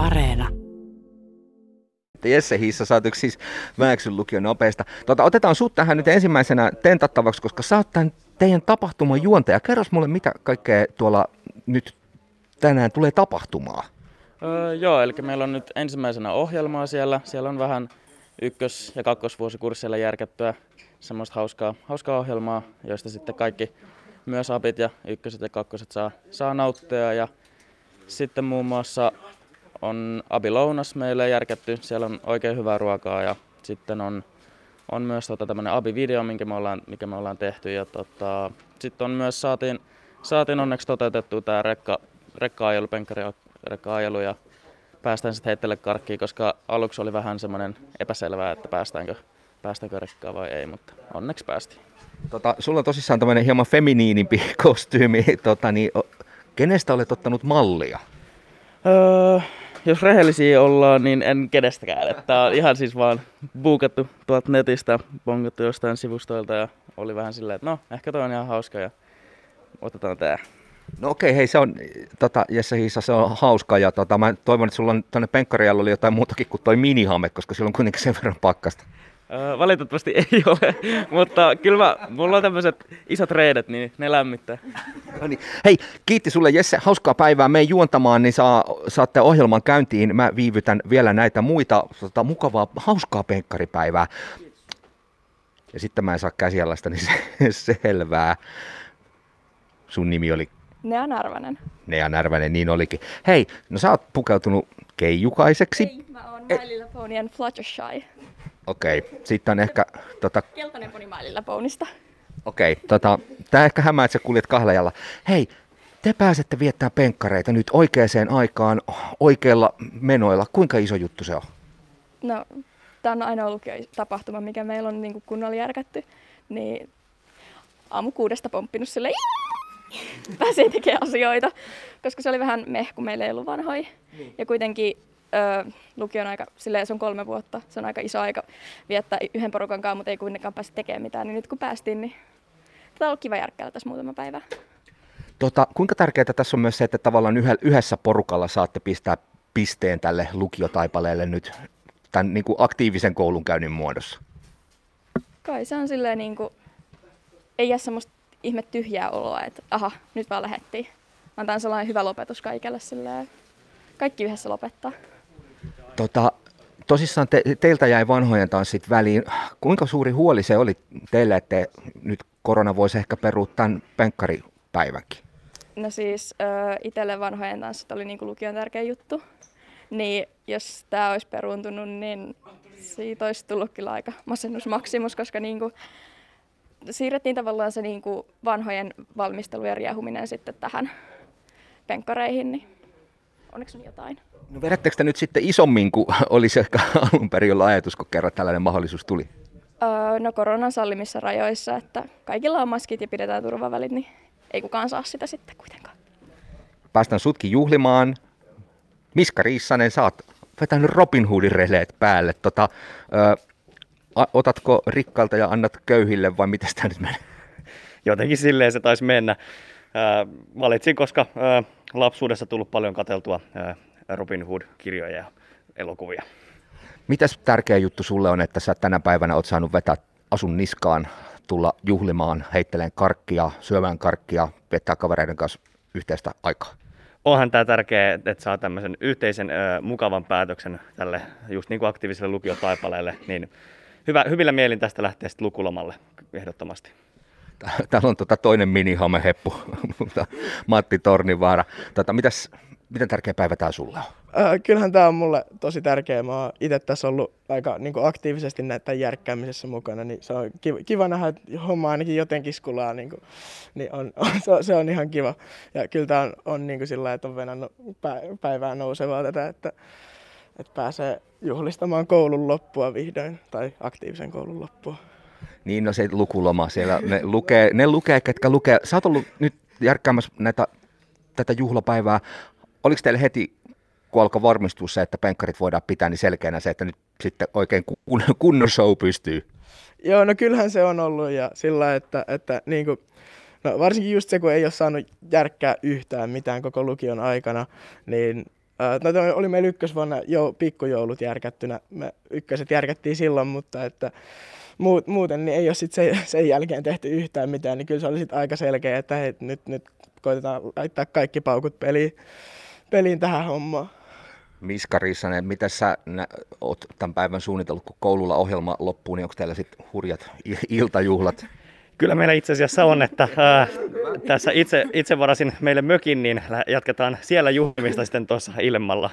Areena. Jesse Hissa, sä oot yksi siis Vääksyn lukion nopeista. Tota, otetaan sut tähän nyt ensimmäisenä tentattavaksi, koska sä oot tämän teidän tapahtuman juontaja. Kerros mulle, mitä kaikkea tuolla nyt tänään tulee tapahtumaan. Öö, joo, eli meillä on nyt ensimmäisenä ohjelmaa siellä. Siellä on vähän ykkös- ja kakkosvuosikursseilla järkättyä semmoista hauskaa, hauskaa ohjelmaa, joista sitten kaikki myös apit ja ykköset ja kakkoset saa, saa nauttia. Ja sitten muun muassa on Abi Lounas meille järkätty, siellä on oikein hyvää ruokaa ja sitten on, on myös tota tämmöinen Abi-video, minkä me ollaan, mikä me ollaan tehty ja tota, sitten on myös saatiin, saatiin onneksi toteutettu tämä rekka, rekka-ajelu, penkkarekka-ajelu ja päästään sitten heittele karkkiin, koska aluksi oli vähän semmoinen epäselvää, että päästäänkö, päästäänkö rekkaa vai ei, mutta onneksi päästiin. Tota, sulla on tosissaan tämmöinen hieman feminiinimpi kostyymi. Tota, niin, kenestä olet ottanut mallia? Öö, jos rehellisiä ollaan, niin en kenestäkään. Että on ihan siis vaan buukattu tuolta netistä, bongattu jostain sivustoilta ja oli vähän silleen, että no, ehkä toi on ihan hauska ja otetaan tää. No okei, hei se on, tota, Jesse Hiissa, se on hauska ja tota, mä toivon, että sulla on tuonne penkkarialla oli jotain muutakin kuin toi minihame, koska sillä on kuitenkin sen verran pakkasta. Valitettavasti ei ole, mutta kyllä mä, mulla on tämmöiset isot reidet, niin ne lämmittää. No niin. Hei, kiitti sulle Jesse, hauskaa päivää. Me juontamaan, niin saa, saatte ohjelman käyntiin. Mä viivytän vielä näitä muita tota, mukavaa, hauskaa penkkaripäivää. Ja sitten mä en saa käsialasta, niin se, selvää. Sun nimi oli Nea Närvänen. Nea Närvänen, niin olikin. Hei, no sä oot pukeutunut keijukaiseksi. Ei, mä oon My Little Ponyen Fluttershy. Okei, okay. sitten on ehkä... Tota... Keltainen poni My Little Ponysta. Okei, okay, tota, tää ehkä hämää, että sä kuljet kahlajalla. Hei, te pääsette viettää penkkareita nyt oikeaan aikaan, oikeilla menoilla. Kuinka iso juttu se on? No, tämä on aina ollut tapahtuma, mikä meillä on niin kunnolla järkätty. Niin aamu kuudesta pomppinut sille pääsee tekemään asioita, koska se oli vähän meh, kun meillä ei ollut vanhoja. Niin. Ja kuitenkin ö, lukion aika, silleen se on kolme vuotta, se on aika iso aika viettää yhden porukan kanssa, mutta ei kuitenkaan pääse tekemään mitään. Niin nyt kun päästiin, niin tätä on ollut kiva järkkäillä tässä muutama päivä. Tota, kuinka tärkeää tässä on myös se, että tavallaan yhdessä porukalla saatte pistää pisteen tälle lukiotaipaleelle nyt tämän niin kuin aktiivisen koulunkäynnin muodossa? Kai se on silleen niin kuin, ei jää semmoista ihme tyhjää oloa, että aha, nyt vaan lähettiin. Antaa sellainen hyvä lopetus kaikille silleen. Kaikki yhdessä lopettaa. Tota, tosissaan te, teiltä jäi vanhojen tanssit väliin. Kuinka suuri huoli se oli teille, että nyt korona voisi ehkä peruuttaa tämän penkkaripäivänkin? No siis itselle vanhojen tanssit oli niin kuin lukion tärkeä juttu. Niin jos tämä olisi peruuntunut, niin siitä olisi tullut kyllä aika masennusmaksimus, koska niin kuin siirrettiin tavallaan se niin kuin vanhojen valmistelu ja riehuminen sitten tähän penkkareihin, niin onneksi on jotain. No vedättekö te nyt sitten isommin kuin olisi ehkä alun perin olla ajatus, kun kerran tällainen mahdollisuus tuli? Öö, no koronan sallimissa rajoissa, että kaikilla on maskit ja pidetään turvavälit, niin ei kukaan saa sitä sitten kuitenkaan. Päästään sutkin juhlimaan. Miska Riissanen, sä oot vetänyt Robin Hoodin releet päälle. Tota, ö, otatko rikkalta ja annat köyhille vai miten tämä nyt menee? Jotenkin silleen se taisi mennä. Valitsin, koska lapsuudessa tullut paljon kateltua Robin Hood-kirjoja ja elokuvia. Mitäs tärkeä juttu sulle on, että sä tänä päivänä oot saanut vetää asun niskaan, tulla juhlimaan, heitteleen karkkia, syömään karkkia, vettää kavereiden kanssa yhteistä aikaa? Onhan tämä tärkeää, että saa tämmöisen yhteisen ö, mukavan päätöksen tälle just niin kuin aktiiviselle lukiotaipaleelle, niin hyvä, hyvillä mielin tästä lähtee sitten lukulomalle ehdottomasti. Täällä on tota toinen minihame-heppu, Matti Tornivaara. Tota, mitäs, miten tärkeä päivä tämä sulle on? Äh, kyllähän tämä on mulle tosi tärkeä. Mä oon itse tässä ollut aika niin aktiivisesti näiden järkkäämisessä mukana, niin se on kiva, kiva nähdä, että homma ainakin jotenkin skulaa, niin, kuin, niin on, on, se, on, se on ihan kiva. Ja kyllä tämä on, on niin kuin sillä että on venannut päivää nousevaa tätä, että, että pääsee juhlistamaan koulun loppua vihdoin, tai aktiivisen koulun loppua. Niin, no se lukuloma siellä, ne lukee, ne lukee ketkä lukee. Sä oot ollut nyt järkkäämässä näitä, tätä juhlapäivää. Oliko teille heti, kun alkoi varmistua se, että penkkarit voidaan pitää, niin selkeänä se, että nyt sitten oikein kun, kunnon show pystyy? Joo, no kyllähän se on ollut ja sillä, että, että niin kuin, no varsinkin just se, kun ei ole saanut järkkää yhtään mitään koko lukion aikana, niin No, toi oli meillä ykkösvuonna jo pikkujoulut järkättynä. Me ykköset järkättiin silloin, mutta että muut, muuten niin ei ole sit sen, sen jälkeen tehty yhtään mitään, niin kyllä se oli sit aika selkeä, että hei, nyt, nyt koitetaan laittaa kaikki paukut peliin, peliin tähän hommaan. Miska Rissanen, mitä sä nä, oot tämän päivän suunnitellut, kun koululla ohjelma loppuu, niin onko teillä sitten hurjat iltajuhlat? Kyllä meillä itse asiassa on, että ää, tässä itse, itse varasin meille mökin, niin jatketaan siellä juhlimista sitten tuossa ilmalla.